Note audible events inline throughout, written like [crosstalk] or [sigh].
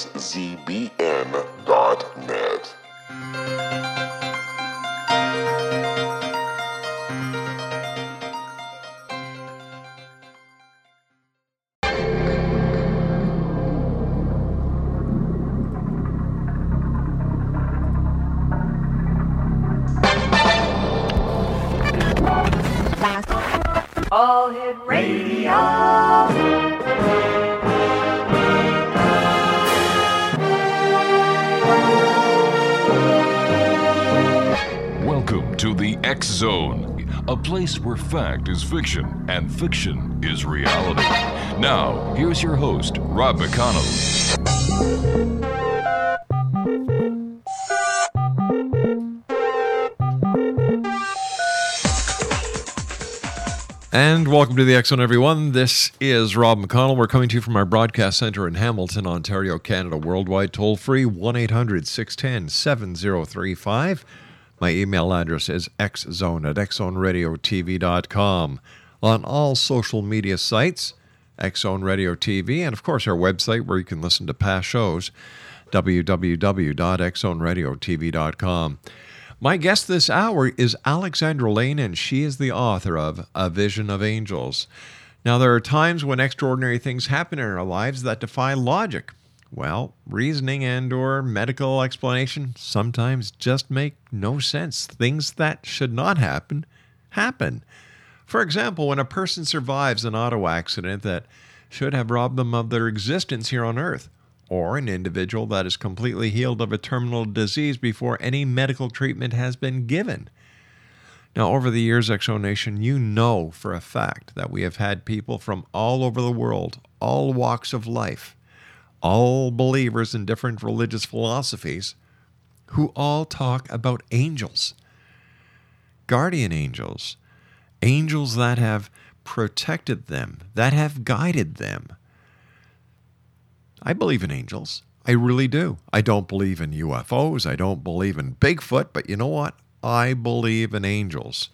All place where fact is fiction and fiction is reality. Now, here's your host, Rob McConnell. And welcome to the Zone, everyone. This is Rob McConnell. We're coming to you from our broadcast center in Hamilton, Ontario, Canada, worldwide, toll free 1 800 610 7035. My email address is xzone at xzoneradiotv.com. On all social media sites, Xzone Radio TV, and of course our website where you can listen to past shows, www.xzoneradiotv.com. My guest this hour is Alexandra Lane, and she is the author of A Vision of Angels. Now, there are times when extraordinary things happen in our lives that defy logic. Well, reasoning and or medical explanation sometimes just make no sense. Things that should not happen happen. For example, when a person survives an auto accident that should have robbed them of their existence here on earth, or an individual that is completely healed of a terminal disease before any medical treatment has been given. Now, over the years, Exonation, you know for a fact that we have had people from all over the world, all walks of life, all believers in different religious philosophies, who all talk about angels, guardian angels, angels that have protected them, that have guided them. I believe in angels. I really do. I don't believe in UFOs. I don't believe in Bigfoot, but you know what? I believe in angels.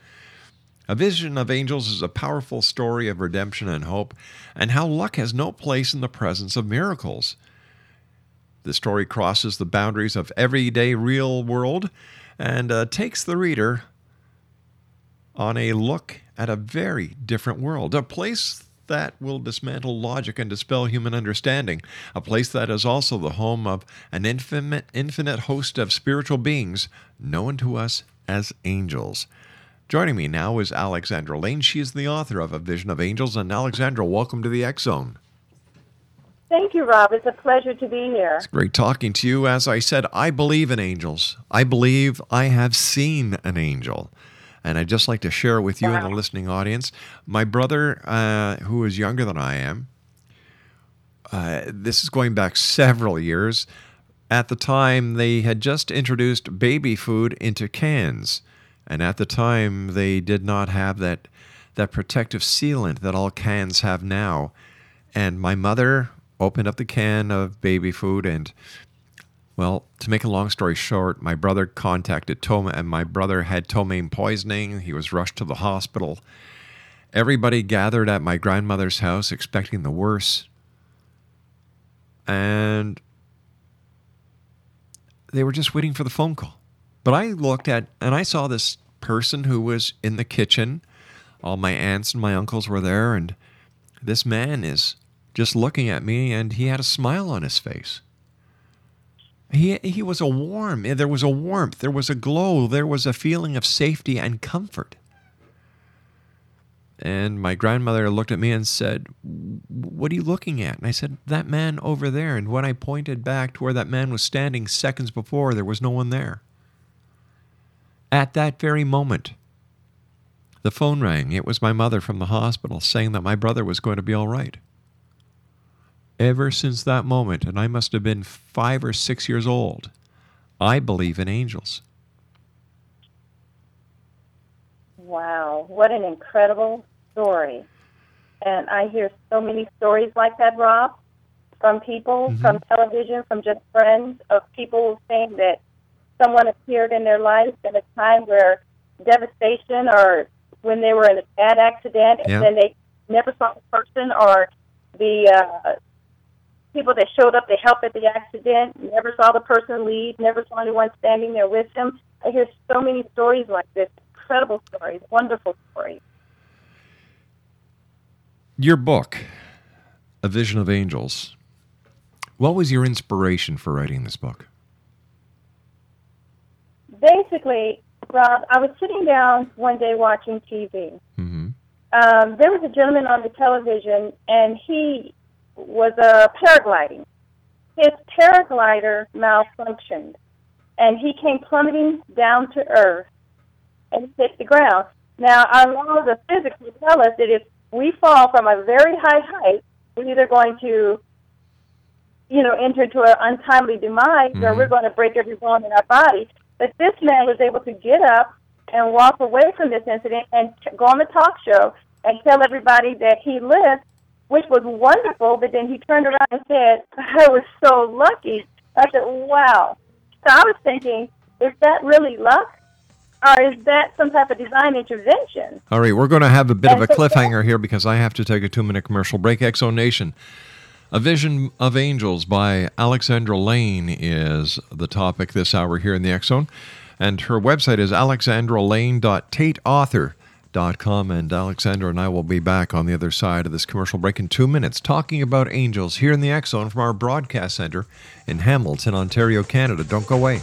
A Vision of Angels is a powerful story of redemption and hope, and how luck has no place in the presence of miracles. The story crosses the boundaries of everyday real world and uh, takes the reader on a look at a very different world, a place that will dismantle logic and dispel human understanding, a place that is also the home of an infinite, infinite host of spiritual beings known to us as angels. Joining me now is Alexandra Lane. She is the author of A Vision of Angels. And Alexandra, welcome to the X Zone. Thank you, Rob. It's a pleasure to be here. It's great talking to you. As I said, I believe in angels. I believe I have seen an angel. And I'd just like to share with you Wow. and the listening audience. My brother, uh, who is younger than I am, Uh, this is going back several years. At the time, they had just introduced baby food into cans. And at the time, they did not have that, that protective sealant that all cans have now. And my mother opened up the can of baby food and well, to make a long story short, my brother contacted Toma, and my brother had ptomaine poisoning. He was rushed to the hospital. Everybody gathered at my grandmother's house expecting the worst. And they were just waiting for the phone call. But I looked at, and I saw this person who was in the kitchen. All my aunts and my uncles were there, and this man is just looking at me, and he had a smile on his face. He, he was a warm, eh, there was a warmth, there was a glow, there was a feeling of safety and comfort. And my grandmother looked at me and said, What are you looking at? And I said, That man over there. And when I pointed back to where that man was standing seconds before, there was no one there. At that very moment, the phone rang. It was my mother from the hospital saying that my brother was going to be all right ever since that moment, and I must have been five or six years old, I believe in angels. Wow, what an incredible story. And I hear so many stories like that, Rob, from people, mm-hmm. from television, from just friends of people saying that someone appeared in their life in a time where devastation or when they were in a bad accident yeah. and then they never saw the person or the uh, people that showed up to help at the accident never saw the person leave, never saw anyone standing there with them. I hear so many stories like this, incredible stories, wonderful stories. Your book, A Vision of Angels, what was your inspiration for writing this book? Basically, Rob, I was sitting down one day watching TV. Mm-hmm. Um, there was a gentleman on the television, and he was uh, paragliding. His paraglider malfunctioned, and he came plummeting down to earth and hit the ground. Now, our laws of physics will tell us that if we fall from a very high height, we're either going to, you know, enter into an untimely demise mm-hmm. or we're going to break every bone in our body. But this man was able to get up and walk away from this incident and go on the talk show and tell everybody that he lived which was wonderful. But then he turned around and said, [laughs] I was so lucky. I said, wow. So I was thinking, is that really luck? Or is that some type of design intervention? All right, we're going to have a bit and of a cliffhanger here because I have to take a two minute commercial break. Zone Nation. A Vision of Angels by Alexandra Lane is the topic this hour here in the Zone. And her website is alexandralane.tateauthor.com and Alexandra and I will be back on the other side of this commercial break in two minutes talking about angels here in the Zone from our broadcast center in Hamilton, Ontario, Canada. Don't go away.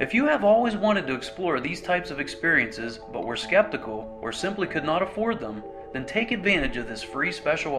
If you have always wanted to explore these types of experiences but were skeptical or simply could not afford them, then take advantage of this free special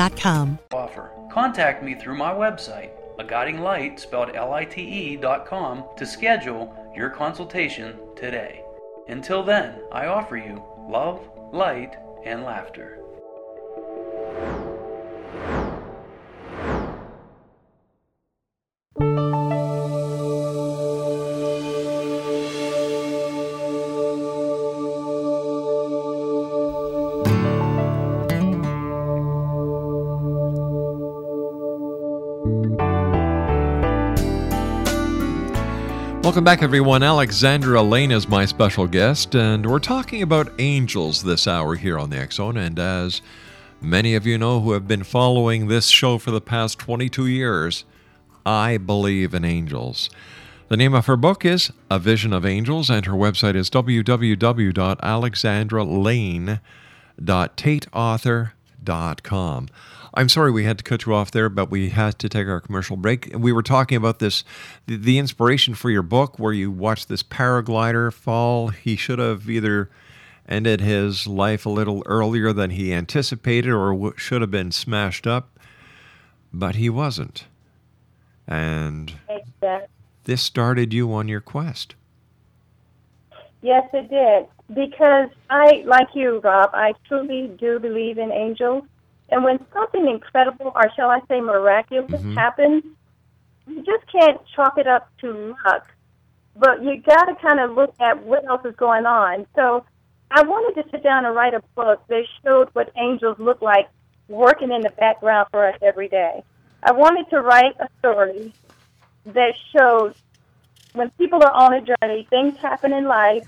offer. Contact me through my website, a guiding light spelled L-I-T-E dot com to schedule your consultation today. Until then, I offer you love, light, and laughter. Welcome back, everyone. Alexandra Lane is my special guest, and we're talking about angels this hour here on the Zone. And as many of you know who have been following this show for the past 22 years, I believe in angels. The name of her book is A Vision of Angels, and her website is www.alexandralane.tateauthor.com. I'm sorry we had to cut you off there, but we had to take our commercial break. We were talking about this, the, the inspiration for your book, where you watched this paraglider fall. He should have either ended his life a little earlier than he anticipated or w- should have been smashed up, but he wasn't. And this started you on your quest. Yes, it did. Because I, like you, Rob, I truly do believe in angels. And when something incredible, or shall I say miraculous, Mhm. happens, you just can't chalk it up to luck. But you got to kind of look at what else is going on. So I wanted to sit down and write a book that showed what angels look like working in the background for us every day. I wanted to write a story that showed when people are on a journey, things happen in life,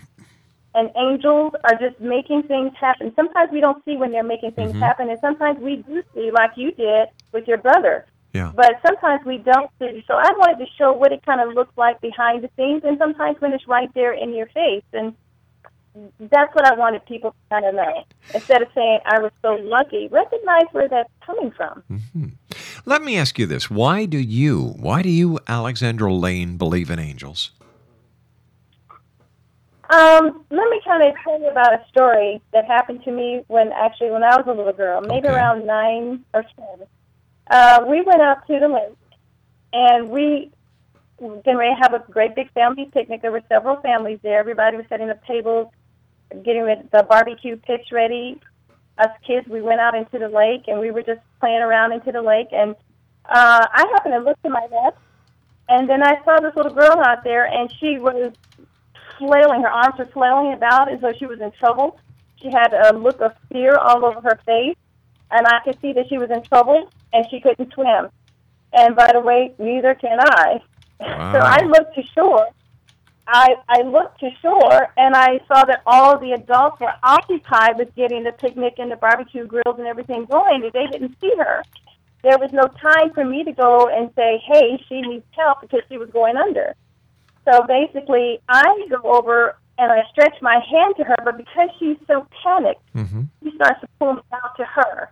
and angels are just making things happen. Sometimes we don't see when they're making things Mhm. happen, and sometimes we do see, like you did with your brother. Yeah. But sometimes we don't see. So I wanted to show what it kind of looks like behind the scenes, and sometimes when it's right there in your face. And that's what I wanted people to kind of know. Instead of saying I was so lucky, recognize where that's coming from. Let me ask you this. Why do you, why do you, Alexandra Lane, believe in angels? Um, let me kind of tell you about a story that happened to me when actually when I was a little girl, maybe Okay. around nine or ten. Uh, we went out to the lake, and we were getting ready to have a great big family picnic. There were several families there. Everybody was setting up tables, getting the barbecue pits ready. Us kids, we went out into the lake, and we were just playing around into the lake. And uh, I happened to look to my left, and then I saw this little girl out there, and she was flailing. Her arms were flailing about as though she was in trouble. She had a look of fear all over her face, and I could see that she was in trouble and she couldn't swim. And by the way, neither can I. [laughs] So I looked to shore, I, I looked to shore and I saw that all the adults were occupied with getting the picnic and the barbecue grills and everything going, and they didn't see her. There was no time for me to go and say, hey, she needs help because she was going under. So basically, I go over and I stretch my hand to her, but because she's so panicked, mm-hmm. she starts to pull me out to her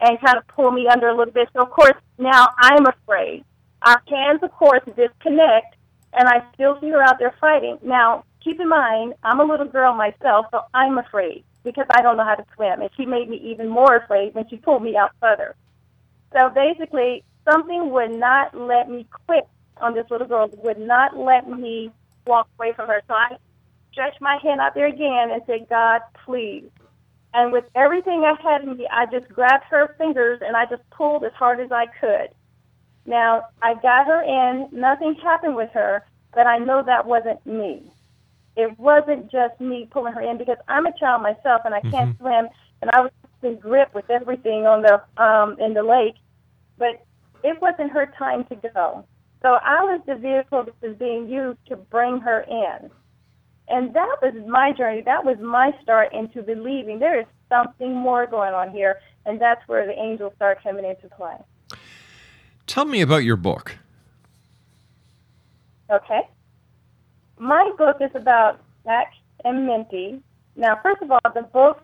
and kind of pull me under a little bit. So, of course, now I'm afraid. Our hands, of course, disconnect, and I still see her out there fighting. Now, keep in mind, I'm a little girl myself, so I'm afraid because I don't know how to swim. And she made me even more afraid when she pulled me out further. So basically, something would not let me quit on this little girl, would not let me walk away from her. So I stretched my hand out there again and said, God, please. And with everything I had in me, I just grabbed her fingers and I just pulled as hard as I could. Now, I got her in. Nothing happened with her, but I know that wasn't me. It wasn't just me pulling her in because I'm a child myself and I can't Mhm. swim, and I was in grip with everything on the um, in the lake, but it wasn't her time to go. So I was the vehicle that was being used to bring her in, and that was my journey. That was my start into believing there is something more going on here, and that's where the angels start coming into play. Tell me about your book. Okay. My book is about Max and Minty. Now, first of all, the book,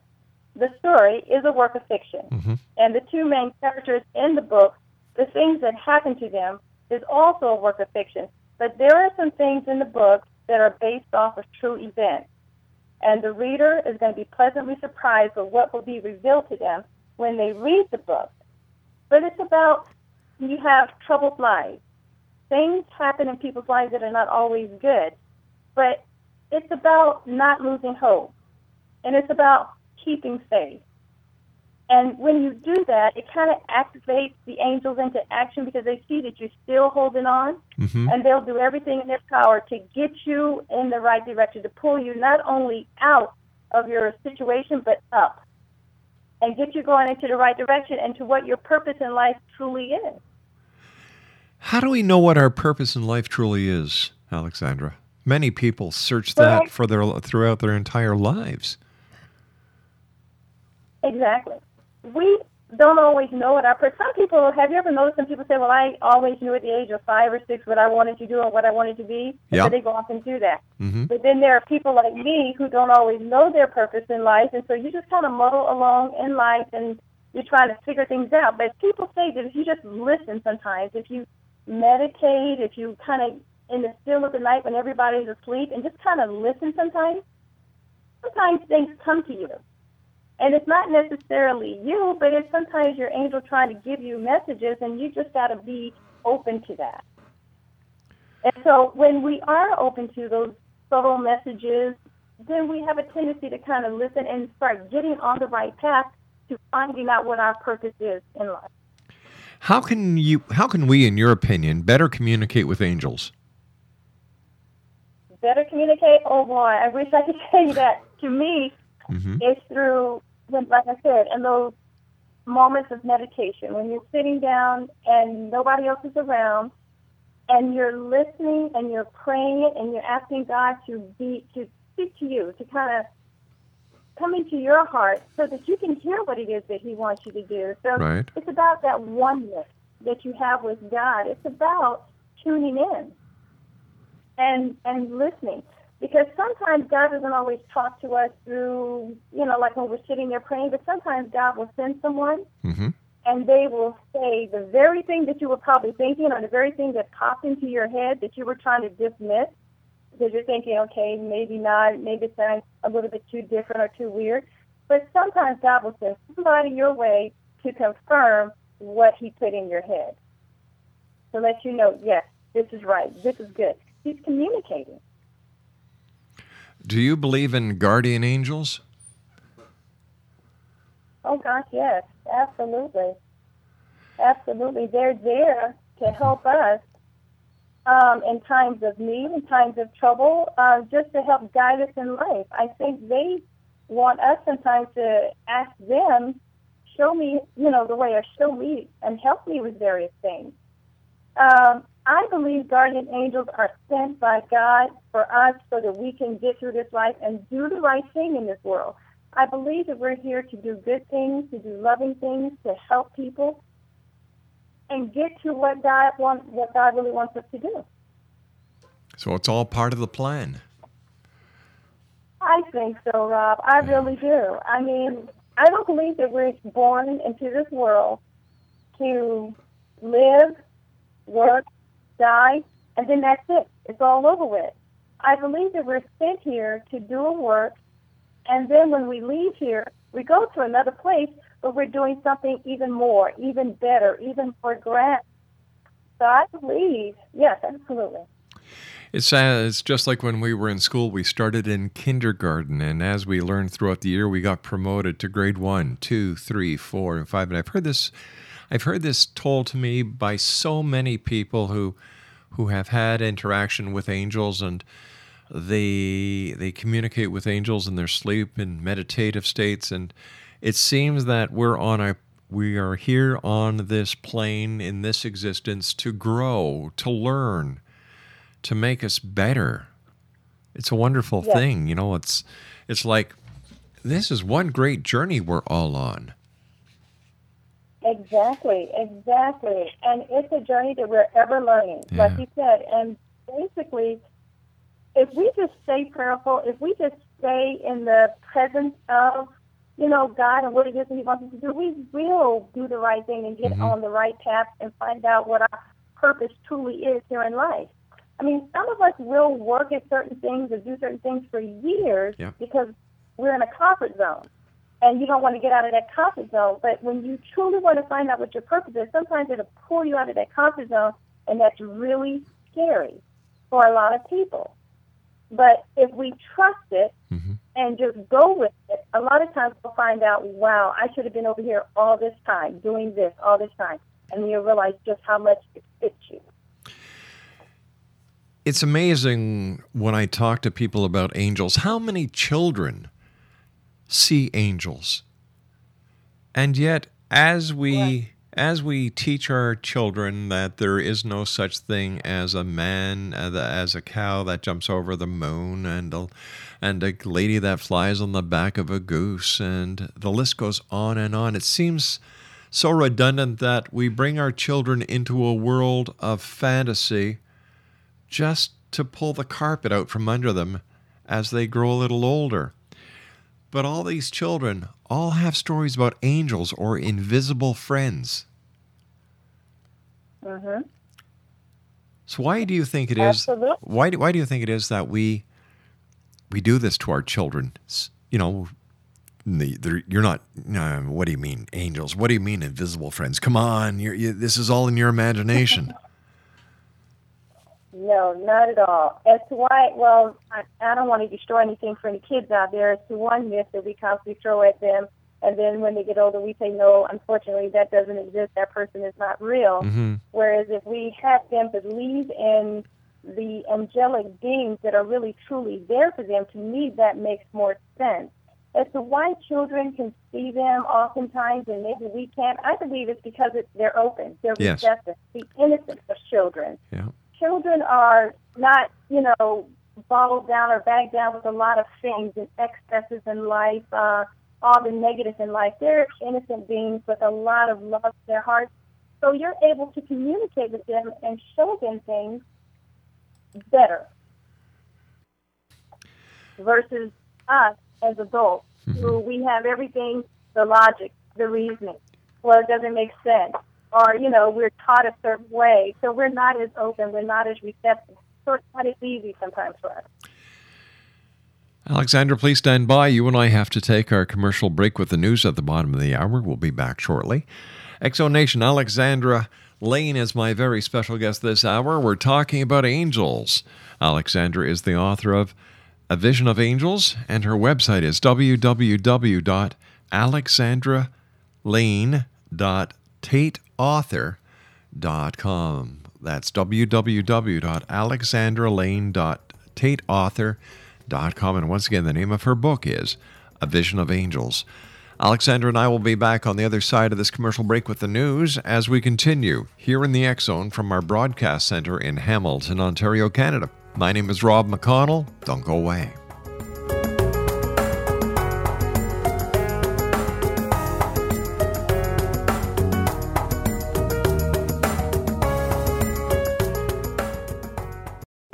the story is a work of fiction. Mhm. And the two main characters in the book, the things that happen to them, is also a work of fiction. But there are some things in the book that are based off of true events. And the reader is going to be pleasantly surprised with what will be revealed to them when they read the book. But it's about you have troubled lives. Things happen in people's lives that are not always good. But it's about not losing hope. And it's about keeping faith. And when you do that, it kind of activates the angels into action because they see that you're still holding on, Mhm. and they'll do everything in their power to get you in the right direction, to pull you not only out of your situation, but up, and get you going into the right direction and to what your purpose in life truly is. How do we know what our purpose in life truly is, Alexandra? Many people search Well- that for their throughout their entire lives. Exactly. We don't always know what our purpose. Some people, have you ever noticed some people say, "Well, I always knew at the age of five or six what I wanted to do and what I wanted to be," Yeah. so they go off and do that. Mhm. But then there are people like me who don't always know their purpose in life, and so you just kind of muddle along in life and you're trying to figure things out. But people say that if you just listen sometimes, if you meditate, if you kind of in the still of the night when everybody's asleep and just kind of listen sometimes, sometimes things come to you. And it's not necessarily you, but it's sometimes your angel trying to give you messages, and you just got to be open to that. And so when we are open to those subtle messages, then we have a tendency to kind of listen and start getting on the right path to finding out what our purpose is in life. How can you how can we in your opinion better communicate with angels? Better communicate? Oh boy, I wish I could [laughs] tell you that. To me, Mhm. it's through, when- like I said, in those moments of meditation when you're sitting down and nobody else is around, and you're listening and you're praying and you're asking God to be to speak to you, to kind of come into your heart so that you can hear what it is that He wants you to do. So Right. it's about that oneness that you have with God. It's about tuning in and and listening. Because sometimes God doesn't always talk to us through, you know, like when we're sitting there praying, but sometimes God will send someone Mhm. and they will say the very thing that you were probably thinking or the very thing that popped into your head that you were trying to dismiss because you're thinking, okay, maybe not, maybe it sounds a little bit too different or too weird. But sometimes God will send somebody your way to confirm what He put in your head. To let you know, yes, this is right, this is good. He's communicating. Do you believe in guardian angels? Oh gosh, yes, absolutely, absolutely. They're there to help us um, in times of need, in times of trouble, uh, just to help guide us in life. I think they want us sometimes to ask them, show me, you know, the way, or show me and help me with various things. Um, I believe guardian angels are sent by God for us so that we can get through this life and do the right thing in this world. I believe that we're here to do good things, to do loving things, to help people, and get to what God wants, what God really wants us to do. So it's all part of the plan. I think so, Rob. I really do. I mean, I don't believe that we're born into this world to live, work, die, and then that's it. It's all over with. I believe that we're sent here to do a work, and then when we leave here, we go to another place, but we're doing something even more, even better, even more grand. So I believe, yes, absolutely. It's, uh, it's just like when we were in school, we started in kindergarten, and as we learned throughout the year, we got promoted to grade one, two, three, four, and five. And I've heard this I've heard this told to me by so many people who who have had interaction with angels and they they communicate with angels in their sleep and meditative states and it seems that we're on a we are here on this plane in this existence to grow, to learn, to make us better. It's a wonderful yes. thing, you know, it's it's like this is one great journey we're all on. Exactly, exactly. And it's a journey that we're ever learning, yeah. like you said. And basically, if we just stay prayerful, if we just stay in the presence of, you know, God and what it is that He wants us to do, we will do the right thing and get mm-hmm. on the right path and find out what our purpose truly is here in life. I mean, some of us will work at certain things and do certain things for years yeah. because we're in a comfort zone and you don't want to get out of that comfort zone. But when you truly want to find out what your purpose is, sometimes it'll pull you out of that comfort zone, and that's really scary for a lot of people. But if we trust it mm-hmm. and just go with it, a lot of times we'll find out, wow, I should have been over here all this time, doing this all this time. And you'll realize just how much it fits you. It's amazing when I talk to people about angels, how many children see angels. And yet, as we as we teach our children that there is no such thing as a man as a cow that jumps over the moon and a, and a lady that flies on the back of a goose and the list goes on and on. It seems so redundant that we bring our children into a world of fantasy just to pull the carpet out from under them as they grow a little older but all these children all have stories about angels or invisible friends. Mm-hmm. So why do you think it is? Absolutely. Why do, why do you think it is that we we do this to our children? You know, you're not. No, what do you mean angels? What do you mean invisible friends? Come on, you, this is all in your imagination. [laughs] No, not at all. As to why, well, I, I don't want to destroy anything for any kids out there. As to one myth that we constantly throw at them, and then when they get older, we say, no, unfortunately, that doesn't exist. That person is not real. Mm-hmm. Whereas if we have them believe in the angelic beings that are really truly there for them, to me, that makes more sense. As to why children can see them oftentimes and maybe we can't, I believe it's because it's, they're open, they're yes. receptive, the innocence of children. Yeah children are not, you know, bottled down or bagged down with a lot of things and excesses in life, uh, all the negatives in life. They're innocent beings with a lot of love in their hearts. So you're able to communicate with them and show them things better versus us as adults mm-hmm. who we have everything, the logic, the reasoning. Well, it doesn't make sense or you know we're taught a certain way, so we're not as open, we're not as receptive. So it's not as easy sometimes for us. Alexandra, please stand by. You and I have to take our commercial break with the news at the bottom of the hour. We'll be back shortly. Exo Nation, Alexandra Lane is my very special guest this hour. We're talking about angels. Alexandra is the author of A Vision of Angels, and her website is www.alexandralane.com tateauthor.com. That's www.alexandralane.tateauthor.com. And once again, the name of her book is A Vision of Angels. Alexandra and I will be back on the other side of this commercial break with the news as we continue here in the X Zone from our broadcast center in Hamilton, Ontario, Canada. My name is Rob McConnell. Don't go away.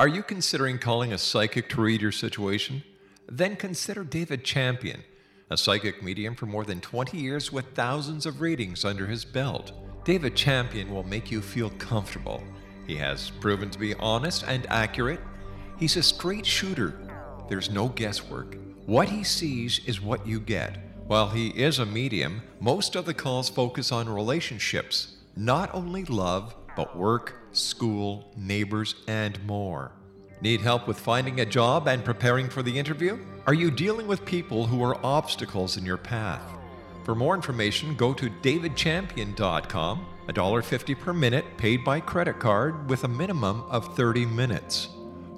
Are you considering calling a psychic to read your situation? Then consider David Champion a psychic medium for more than 20 years with thousands of readings under his belt. David Champion will make you feel comfortable. He has proven to be honest and accurate. He's a straight shooter. There's no guesswork. What he sees is what you get. While he is a medium, most of the calls focus on relationships, not only love, but work, school, neighbors, and more. Need help with finding a job and preparing for the interview? Are you dealing with people who are obstacles in your path? For more information, go to davidchampion.com, $1.50 per minute paid by credit card with a minimum of 30 minutes.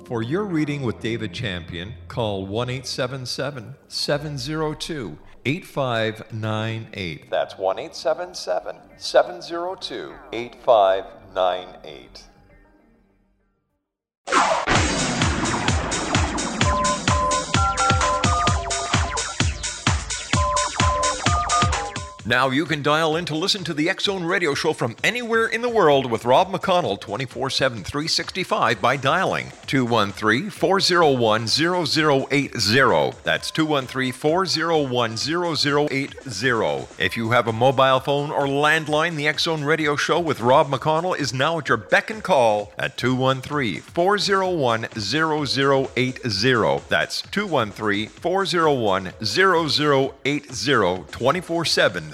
For your reading with David Champion, call 1 877 702 8598. That's 1 877 702 8598. 9 8. Now you can dial in to listen to the Zone radio show from anywhere in the world with Rob McConnell 24 7 365 by dialing 213 401 0080. That's 213 401 0080. If you have a mobile phone or landline, the Zone radio show with Rob McConnell is now at your beck and call at 213 401 0080. That's 213 401 0080 24 7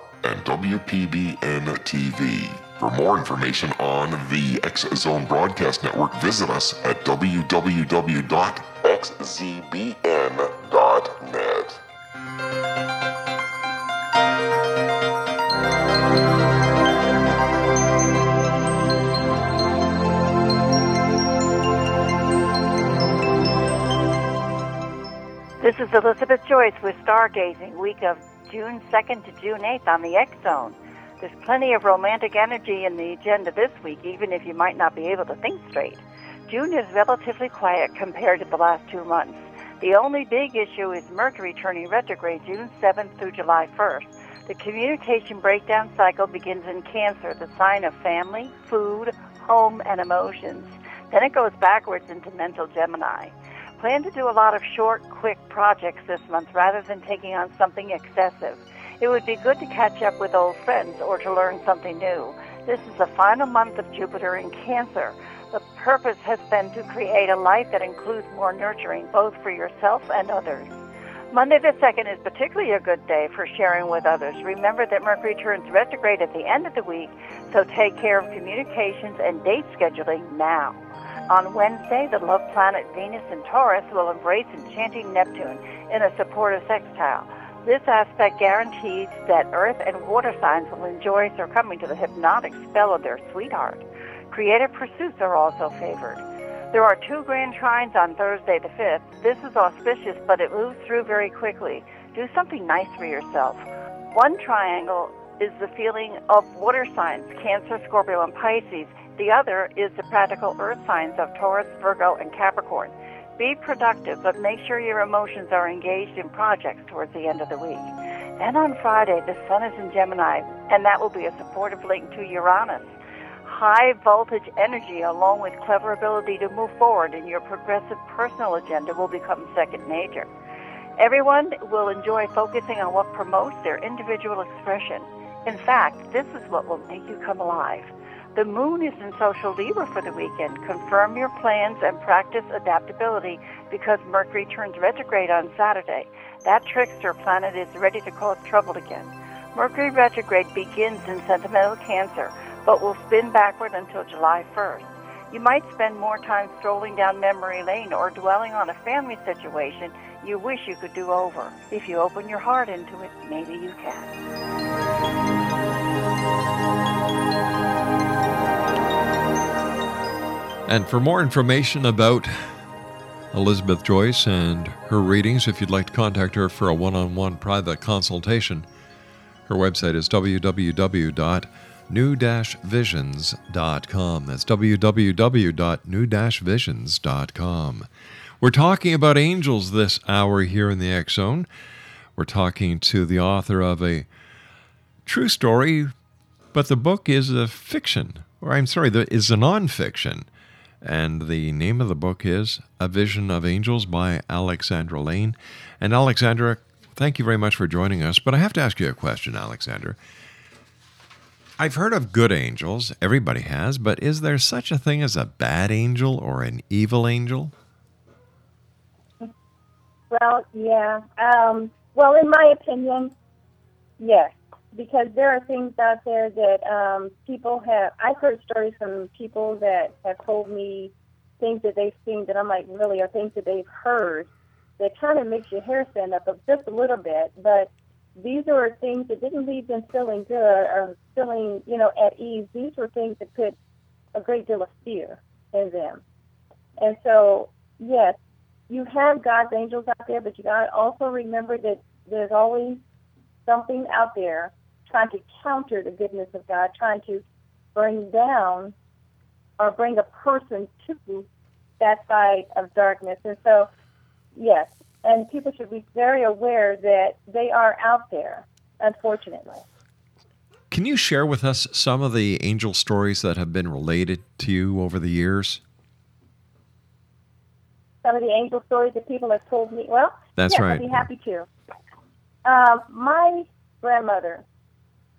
and WPBN TV. For more information on the X Zone Broadcast Network, visit us at www.xzbn.net. This is Elizabeth Joyce with Stargazing, week of June 2nd to June 8th on the X Zone. There's plenty of romantic energy in the agenda this week, even if you might not be able to think straight. June is relatively quiet compared to the last two months. The only big issue is Mercury turning retrograde June 7th through July 1st. The communication breakdown cycle begins in Cancer, the sign of family, food, home, and emotions. Then it goes backwards into mental Gemini. Plan to do a lot of short, quick projects this month rather than taking on something excessive. It would be good to catch up with old friends or to learn something new. This is the final month of Jupiter in Cancer. The purpose has been to create a life that includes more nurturing both for yourself and others. Monday the 2nd is particularly a good day for sharing with others. Remember that Mercury turns retrograde at the end of the week, so take care of communications and date scheduling now. On Wednesday, the love planet Venus in Taurus will embrace enchanting Neptune in a supportive sextile. This aspect guarantees that earth and water signs will enjoy succumbing to the hypnotic spell of their sweetheart. Creative pursuits are also favored. There are two grand trines on Thursday the 5th. This is auspicious, but it moves through very quickly. Do something nice for yourself. One triangle is the feeling of water signs, Cancer, Scorpio, and Pisces. The other is the practical earth signs of Taurus, Virgo, and Capricorn. Be productive, but make sure your emotions are engaged in projects towards the end of the week. Then on Friday, the Sun is in Gemini, and that will be a supportive link to Uranus. High voltage energy, along with clever ability to move forward in your progressive personal agenda, will become second nature. Everyone will enjoy focusing on what promotes their individual expression. In fact, this is what will make you come alive. The moon is in social Libra for the weekend. Confirm your plans and practice adaptability because Mercury turns retrograde on Saturday. That trickster planet is ready to cause trouble again. Mercury retrograde begins in sentimental Cancer, but will spin backward until July 1st. You might spend more time strolling down memory lane or dwelling on a family situation you wish you could do over. If you open your heart into it, maybe you can. And for more information about Elizabeth Joyce and her readings, if you'd like to contact her for a one on one private consultation, her website is www.new-visions.com. That's www.new-visions.com. We're talking about angels this hour here in the X Zone. We're talking to the author of a true story, but the book is a fiction, or I'm sorry, is a nonfiction. And the name of the book is A Vision of Angels by Alexandra Lane. And Alexandra, thank you very much for joining us. But I have to ask you a question, Alexandra. I've heard of good angels, everybody has, but is there such a thing as a bad angel or an evil angel? Well, yeah. Um, well, in my opinion, yes, because there are things out there that um, people have. I've heard stories from people that have told me things that they've seen that I'm like, really, are things that they've heard that kind of makes your hair stand up just a little bit. But these are things that didn't leave them feeling good or feeling, you know, at ease. These were things that put a great deal of fear in them. And so, yes, you have God's angels out there, but you got to also remember that there's always something out there trying to counter the goodness of God, trying to bring down or bring a person to that side of darkness. And so, yes, and people should be very aware that they are out there, unfortunately. Can you share with us some of the angel stories that have been related to you over the years? Some of the angel stories that people have told me. Well, that's yes, right. I'd be happy to. Um, my grandmother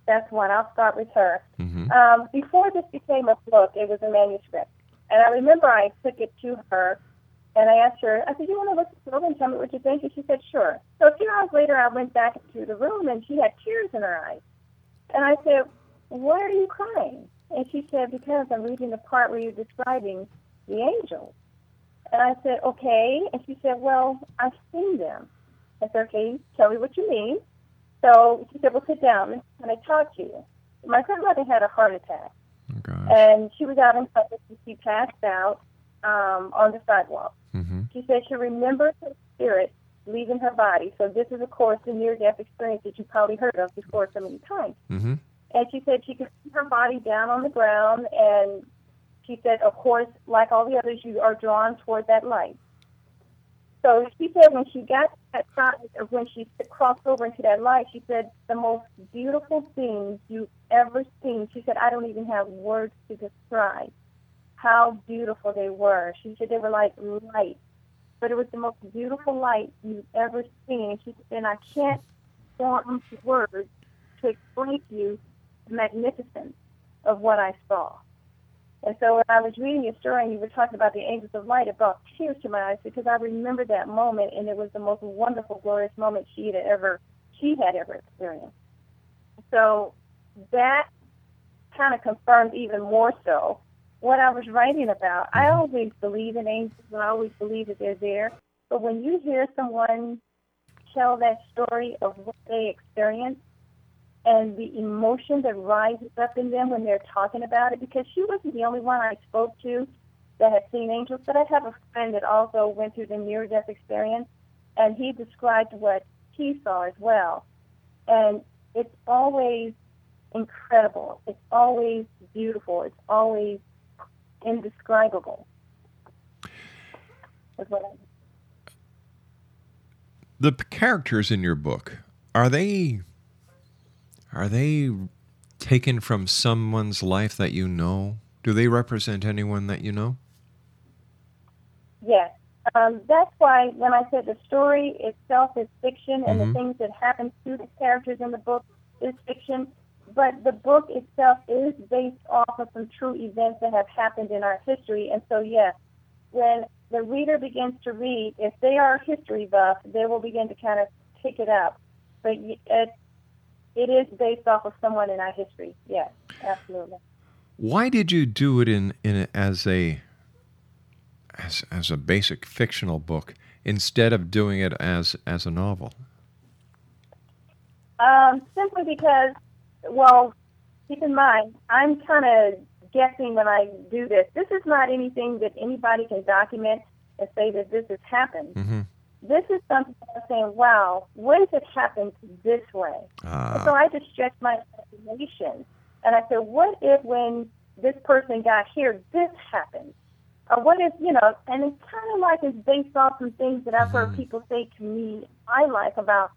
that's one. I'll start with her. Mm-hmm. Um, before this became a book, it was a manuscript. And I remember I took it to her and I asked her, I said, You want to look at the and tell me what you think? And she said, Sure. So a few hours later, I went back to the room and she had tears in her eyes. And I said, Why are you crying? And she said, Because I'm reading the part where you're describing the angels. And I said, Okay. And she said, Well, I've seen them. I said, Okay, tell me what you mean. So she said, well, sit down and I talk to you. My grandmother had a heart attack. Oh, and she was out in public and she passed out um, on the sidewalk. Mm-hmm. She said she remembers her spirit leaving her body. So this is, of course, the near-death experience that you probably heard of before so many times. Mm-hmm. And she said she could see her body down on the ground, and she said, of course, like all the others, you are drawn toward that light. So she said when she got that side, or when she crossed over into that light, she said the most beautiful things you've ever seen. She said I don't even have words to describe how beautiful they were. She said they were like light, but it was the most beautiful light you've ever seen. And she said, and I can't form words to explain to you the magnificence of what I saw. And so when I was reading your story and you were talking about the angels of light, it brought tears to my eyes because I remember that moment and it was the most wonderful, glorious moment she had ever she had ever experienced. So that kind of confirmed even more so what I was writing about. I mm-hmm. always believe in angels and I always believe that they're there. But when you hear someone tell that story of what they experienced, and the emotion that rises up in them when they're talking about it because she wasn't the only one I spoke to that had seen angels, but I have a friend that also went through the near death experience and he described what he saw as well. And it's always incredible. It's always beautiful. It's always indescribable. The characters in your book, are they are they taken from someone's life that you know? Do they represent anyone that you know? Yes. Um, that's why when I said the story itself is fiction and Mhm. the things that happen to the characters in the book is fiction, but the book itself is based off of some true events that have happened in our history. And so, yes, when the reader begins to read, if they are history buff, they will begin to kind of pick it up. But it, it is based off of someone in our history. Yes, absolutely. Why did you do it in, in as a as, as a basic fictional book instead of doing it as as a novel? Um, simply because, well, keep in mind, I'm kind of guessing when I do this. This is not anything that anybody can document and say that this has happened. Mm-hmm. This is something I'm saying, wow, what if it happens this way? And so I just stretched my imagination. And I said, what if when this person got here, this happened? Or what if, you know, and it's kind of like it's based off some things that I've heard people say to me I like about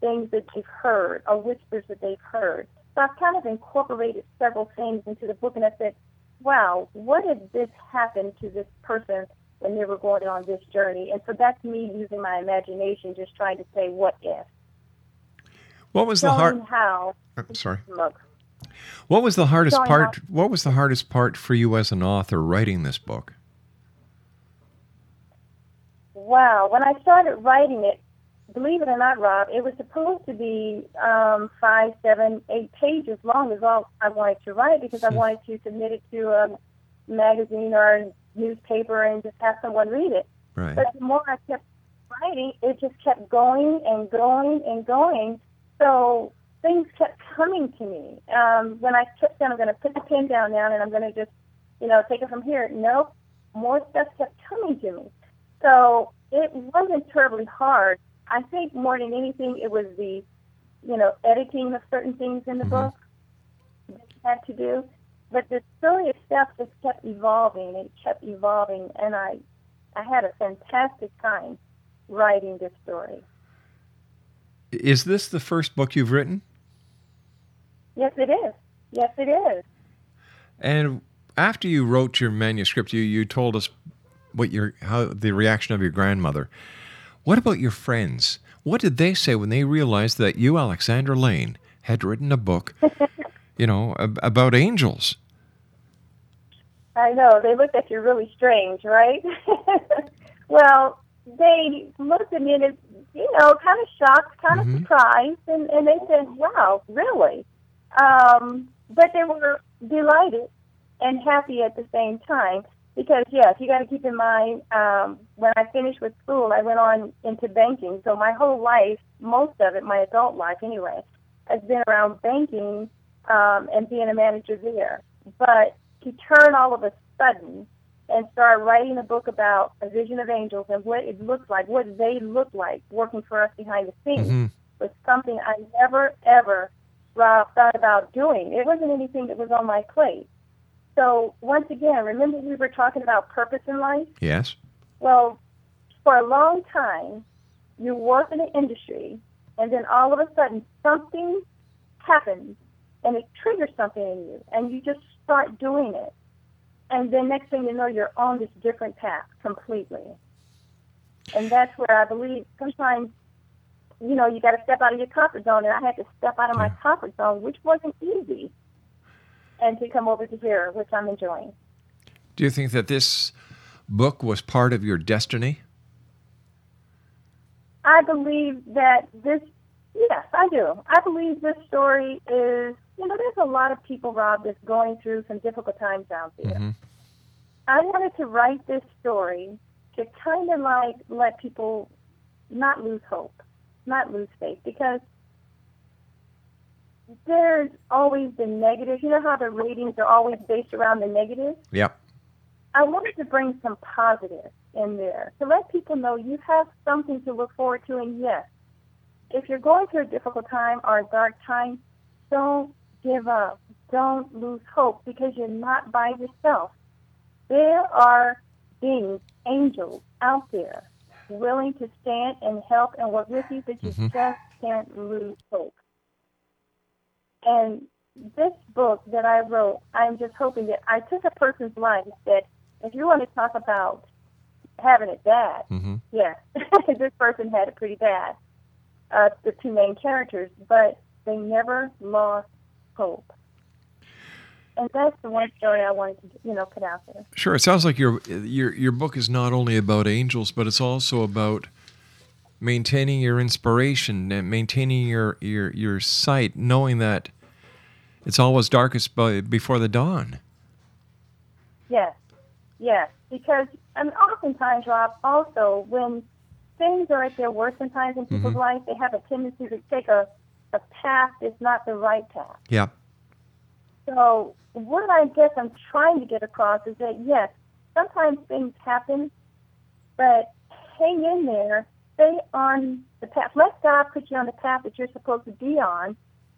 things that you've heard or whispers that they've heard. So I've kind of incorporated several things into the book and I said, wow, what if this happened to this person when they were going on this journey? And so that's me using my imagination, just trying to say, what if? What was the hard? how oh, I'm sorry. look. What was the hardest Showing part? how- What was the hardest part for you as an author writing this book? Wow. When I started writing it, believe it or not, Rob, it was supposed to be um, five, seven, eight pages long is all I wanted to write because I wanted to submit it to a magazine or a newspaper and just have someone read it. Right. But the more I kept writing, it just kept going and going and going. So things kept coming to me. Um, when I kept saying I'm going to put the pen down now and I'm going to just, you know, take it from here. Nope. More stuff kept coming to me. So it wasn't terribly hard. I think more than anything, it was the, you know, editing of certain things in the mm-hmm. book that had to do. But the story itself just kept evolving and kept evolving, and I, I had a fantastic time writing this story. Is this the first book you've written? Yes, it is. Yes, it is. And after you wrote your manuscript, you, you told us what your how the reaction of your grandmother. What about your friends? What did they say when they realized that you, Alexandra Lane, had written a book, [laughs] you know, ab- about angels? I know. They looked at you really strange, right? [laughs] well, they looked at me and, you know, kind of shocked, kind of surprised, and, and they said, wow, really? Um, but they were delighted and happy at the same time because, yes, you got to keep in mind, um, when I finished with school, I went on into banking. So my whole life, most of it, my adult life anyway, has been around banking um, and being a manager there. But to turn all of a sudden and start writing a book about a vision of angels and what it looks like, what they look like working for us behind the scenes, Mhm. was something I never, ever Rob, thought about doing. It wasn't anything that was on my plate. So once again, remember we were talking about purpose in life? Yes. Well, for a long time, you work in an industry, and then all of a sudden something happens, and it triggers something in you, and you just start doing it. And then next thing you know, you're on this different path completely. And that's where I believe sometimes, you know, you got to step out of your comfort zone, and I had to step out of my comfort zone, which wasn't easy, and to come over to here, which I'm enjoying. Do you think that this book was part of your destiny? I believe that this, yes, I do. I believe this story is, you know, there's a lot of people, Rob, that's going through some difficult times out there. Mm-hmm. I wanted to write this story to kind of like let people not lose hope, not lose faith, because there's always the negative. You know how the ratings are always based around the negative? Yep. I wanted to bring some positive in there to let people know you have something to look forward to. And yes, if you're going through a difficult time or a dark time, don't give up. Don't lose hope because you're not by yourself. There are beings, angels out there willing to stand and help and work with you, but you Mhm. just can't lose hope. And this book that I wrote, I'm just hoping that I took a person's life that if you want to talk about having it bad, Mm-hmm. yes, [laughs] this person had it pretty bad, uh, the two main characters, but they never lost hope. And that's the one story I wanted to, you know, put out there. Sure. It sounds like your your your book is not only about angels, but it's also about maintaining your inspiration and maintaining your your your sight, knowing that it's always darkest by, before the dawn. Yes, yes, because and oftentimes, Rob, also when things are at their worst in times in people's Mhm. life, they have a tendency to take a, a path that's not the right path. Yeah. So what I guess I'm trying to get across is that yes, sometimes things happen, but hang in there, stay on the path. Let God put you on the path that you're supposed to be on.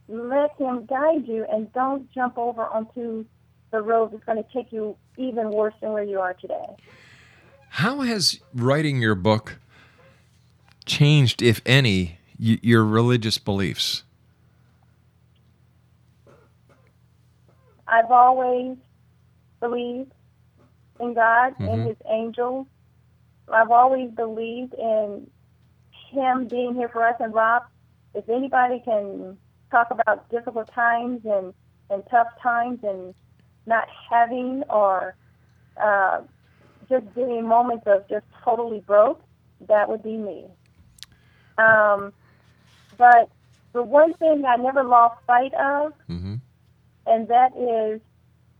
Let Him guide you, and don't jump over onto the road is going to take you even worse than where you are today. How has writing your book changed, if any, y- your religious beliefs? I've always believed in God Mhm. and His angels. I've always believed in Him being here for us. And Rob, if anybody can talk about difficult times and, and tough times and not having or uh, just being moments of just totally broke, that would be me. Um, but the one thing I never lost sight of Mm-hmm. and that is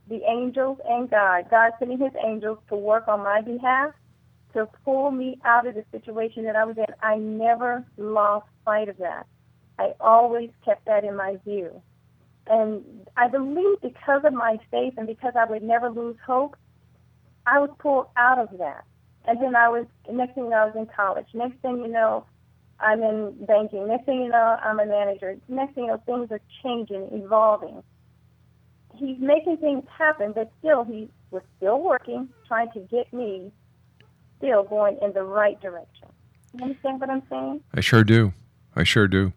the angels and God. God sending His angels to work on my behalf to pull me out of the situation that I was in. I never lost sight of that. I always kept that in my view. And I believe because of my faith and because I would never lose hope, I was pulled out of that. And then I was, next thing you know, I was in college. Next thing you know, I'm in banking. Next thing you know, I'm a manager. Next thing you know, things are changing, evolving he's making things happen, but still he was still working, trying to get me still going in the right direction. You understand what I'm saying? I sure do. I sure do.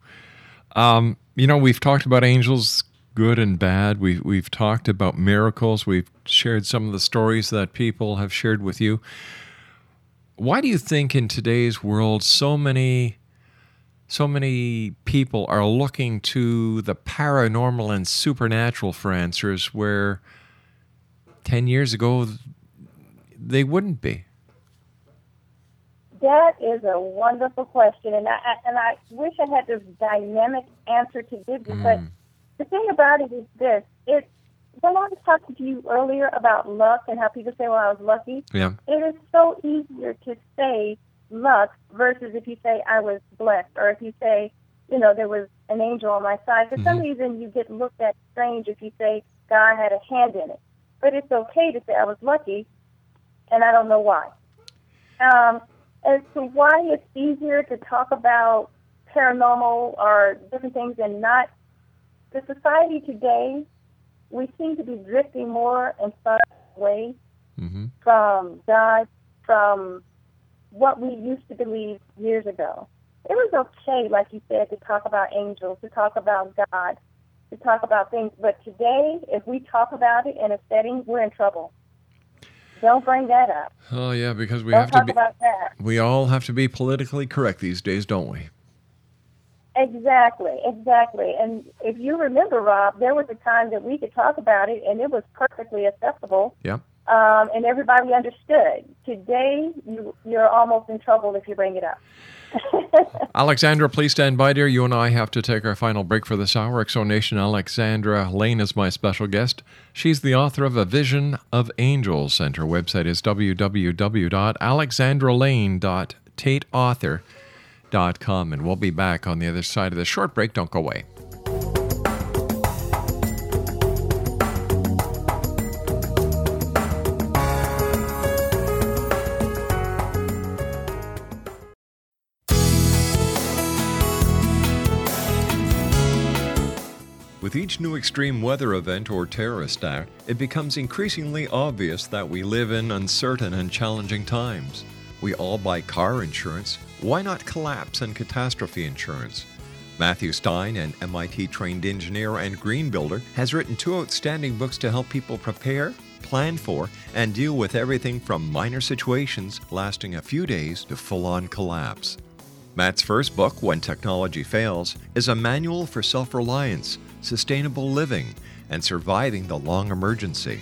Um, you know, we've talked about angels, good and bad. We've we've talked about miracles. We've shared some of the stories that people have shared with you. Why do you think in today's world so many so many people are looking to the paranormal and supernatural for answers where 10 years ago they wouldn't be? That is a wonderful question, and I and I wish I had this dynamic answer to give you. But hmm. The thing about it is this: it. When I was talking to you earlier about luck and how people say, "Well, I was lucky," Yeah. it is so easier to say luck versus if you say I was blessed, or if you say, you know, there was an angel on my side. For some reason, you get looked at strange if you say God had a hand in it. But it's okay to say I was lucky, and I don't know why. Um, as to why it's easier to talk about paranormal or different things and not the society today, we seem to be drifting more and far away Mm-hmm. from God, from what we used to believe years ago. It was okay, like you said, to talk about angels, to talk about God, to talk about things. But today, if we talk about it in a setting, we're in trouble. Don't bring that up. Oh yeah, because we Don't have to be about that. we all have to be politically correct these days, don't we? Exactly, exactly. And if you remember, Rob, there was a time that we could talk about it, and it was perfectly acceptable, Yeah. um, and everybody understood. Today, you, you're almost in trouble if you bring it up. [laughs] Alexandra, please stand by, dear. You and I have to take our final break for this hour. X Zone Nation Alexandra Lane is my special guest. She's the author of A Vision of Angels, and her website is www.alexandralane.tateauthor.com. .Com and we'll be back on the other side of the short break. Don't go away. With each new extreme weather event or terrorist act, it becomes increasingly obvious that we live in uncertain and challenging times. We all buy car insurance. Why not collapse and catastrophe insurance? Matthew Stein, an MIT trained engineer and green builder, has written two outstanding books to help people prepare, plan for, and deal with everything from minor situations lasting a few days to full on collapse. Matt's first book, When Technology Fails, is a manual for self reliance, sustainable living, and surviving the long emergency.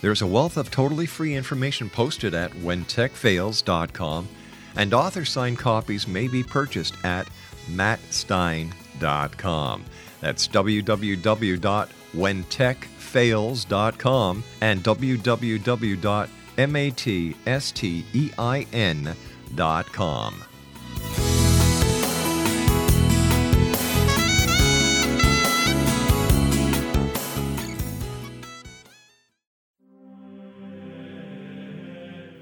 There's a wealth of totally free information posted at whentechfails.com, and author signed copies may be purchased at mattstein.com. That's www.whentechfails.com and www.mattstein.com.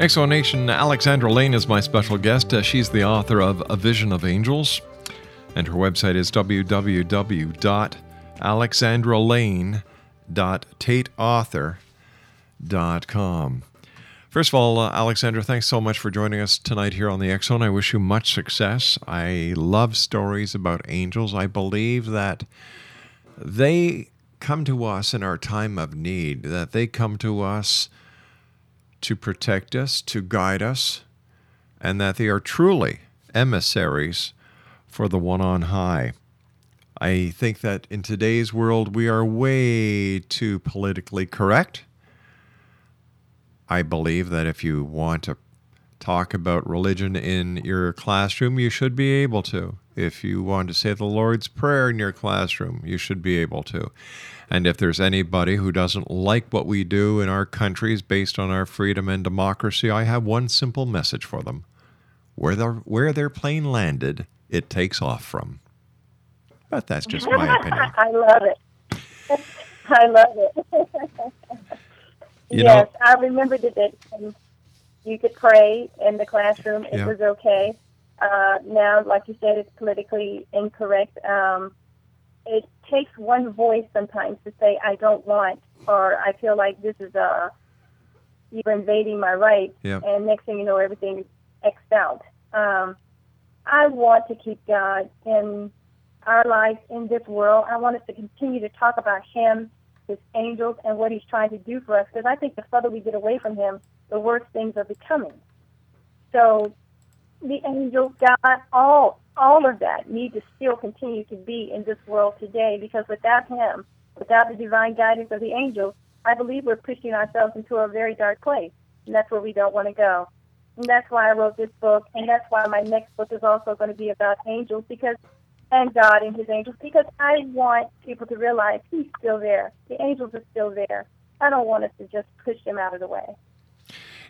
X Zone Nation Alexandra Lane is my special guest. Uh, she's the author of A Vision of Angels, and her website is www.alexandralane.tateauthor.com. First of all, uh, Alexandra, thanks so much for joining us tonight here on the Zone. I wish you much success. I love stories about angels. I believe that they come to us in our time of need, that they come to us to protect us, to guide us, and that they are truly emissaries for the one on high. I think that in today's world, we are way too politically correct. I believe that if you want to talk about religion in your classroom, you should be able to. If you want to say the Lord's Prayer in your classroom, you should be able to. And if there's anybody who doesn't like what we do in our countries based on our freedom and democracy, I have one simple message for them. Where, the, where their plane landed, it takes off from. But that's just my [laughs] opinion. I love it. [laughs] I love it. You yes, know- I remember that you could pray in the classroom. It Yeah. was okay. Uh, now, like you said, it's politically incorrect. Um, it takes one voice sometimes to say, I don't want, or I feel like this is uh, you're invading my rights. Yeah. And next thing you know, everything is X'd out. Um, I want to keep God in our lives in this world. I want us to continue to talk about Him, His angels, and what He's trying to do for us. Because I think the further we get away from Him, the worse things are becoming. So, the angels, God, all all of that need to still continue to be in this world today. Because without Him, without the divine guidance of the angels, I believe we're pushing ourselves into a very dark place, and that's where we don't want to go. And that's why I wrote this book, and that's why my next book is also going to be about angels, because and God and His angels, because I want people to realize He's still there. The angels are still there. I don't want us to just push them out of the way.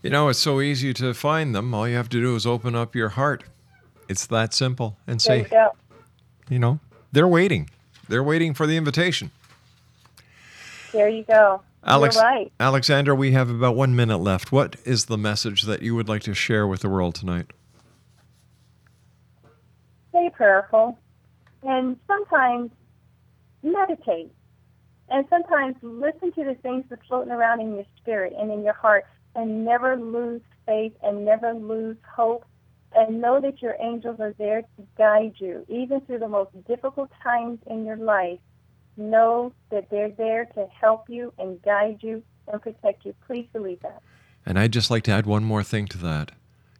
You know, it's so easy to find them. All you have to do is open up your heart. It's that simple. And say, you you know, they're waiting. They're waiting for the invitation. There you go. Alex, You're right. Alexandra, we have about one minute left. What is the message that you would like to share with the world tonight? Stay prayerful, and sometimes meditate, and sometimes listen to the things that's floating around in your spirit and in your heart, and never lose faith and never lose hope. And know that your angels are there to guide you, even through the most difficult times in your life. know that they're there to help you and guide you and protect you. Please believe that. And I'd just like to add one more thing to that.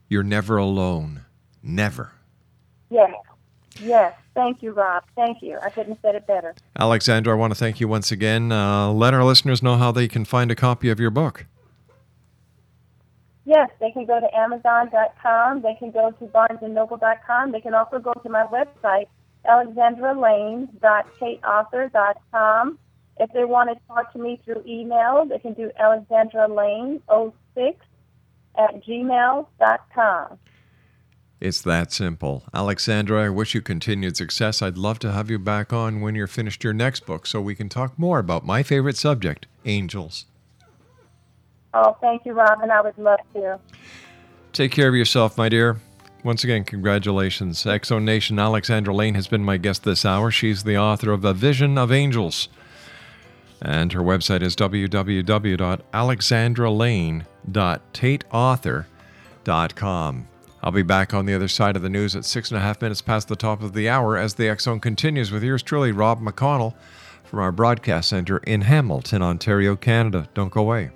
You're never alone. Never. Yes. Yes. Thank you, Rob. Thank you. I couldn't have said it better. Alexandra, I want to thank you once again. Uh, let our listeners know how they can find a copy of your book. Yes, they can go to Amazon.com. They can go to BarnesandNoble.com. They can also go to my website, alexandralane.tateauthor.com. If they want to talk to me through email, they can do alexandralane06 at gmail.com. It's that simple. Alexandra, I wish you continued success. I'd love to have you back on when you're finished your next book so we can talk more about my favorite subject, angels. Oh, thank you, Robin. I would love to. Take care of yourself, my dear. Once again, congratulations. Zone Nation Alexandra Lane has been my guest this hour. She's the author of A Vision of Angels. And her website is www.alexandralane.tateauthor.com. I'll be back on the other side of the news at six and a half minutes past the top of the hour as the Zone continues with yours truly, Rob McConnell, from our broadcast center in Hamilton, Ontario, Canada. Don't go away.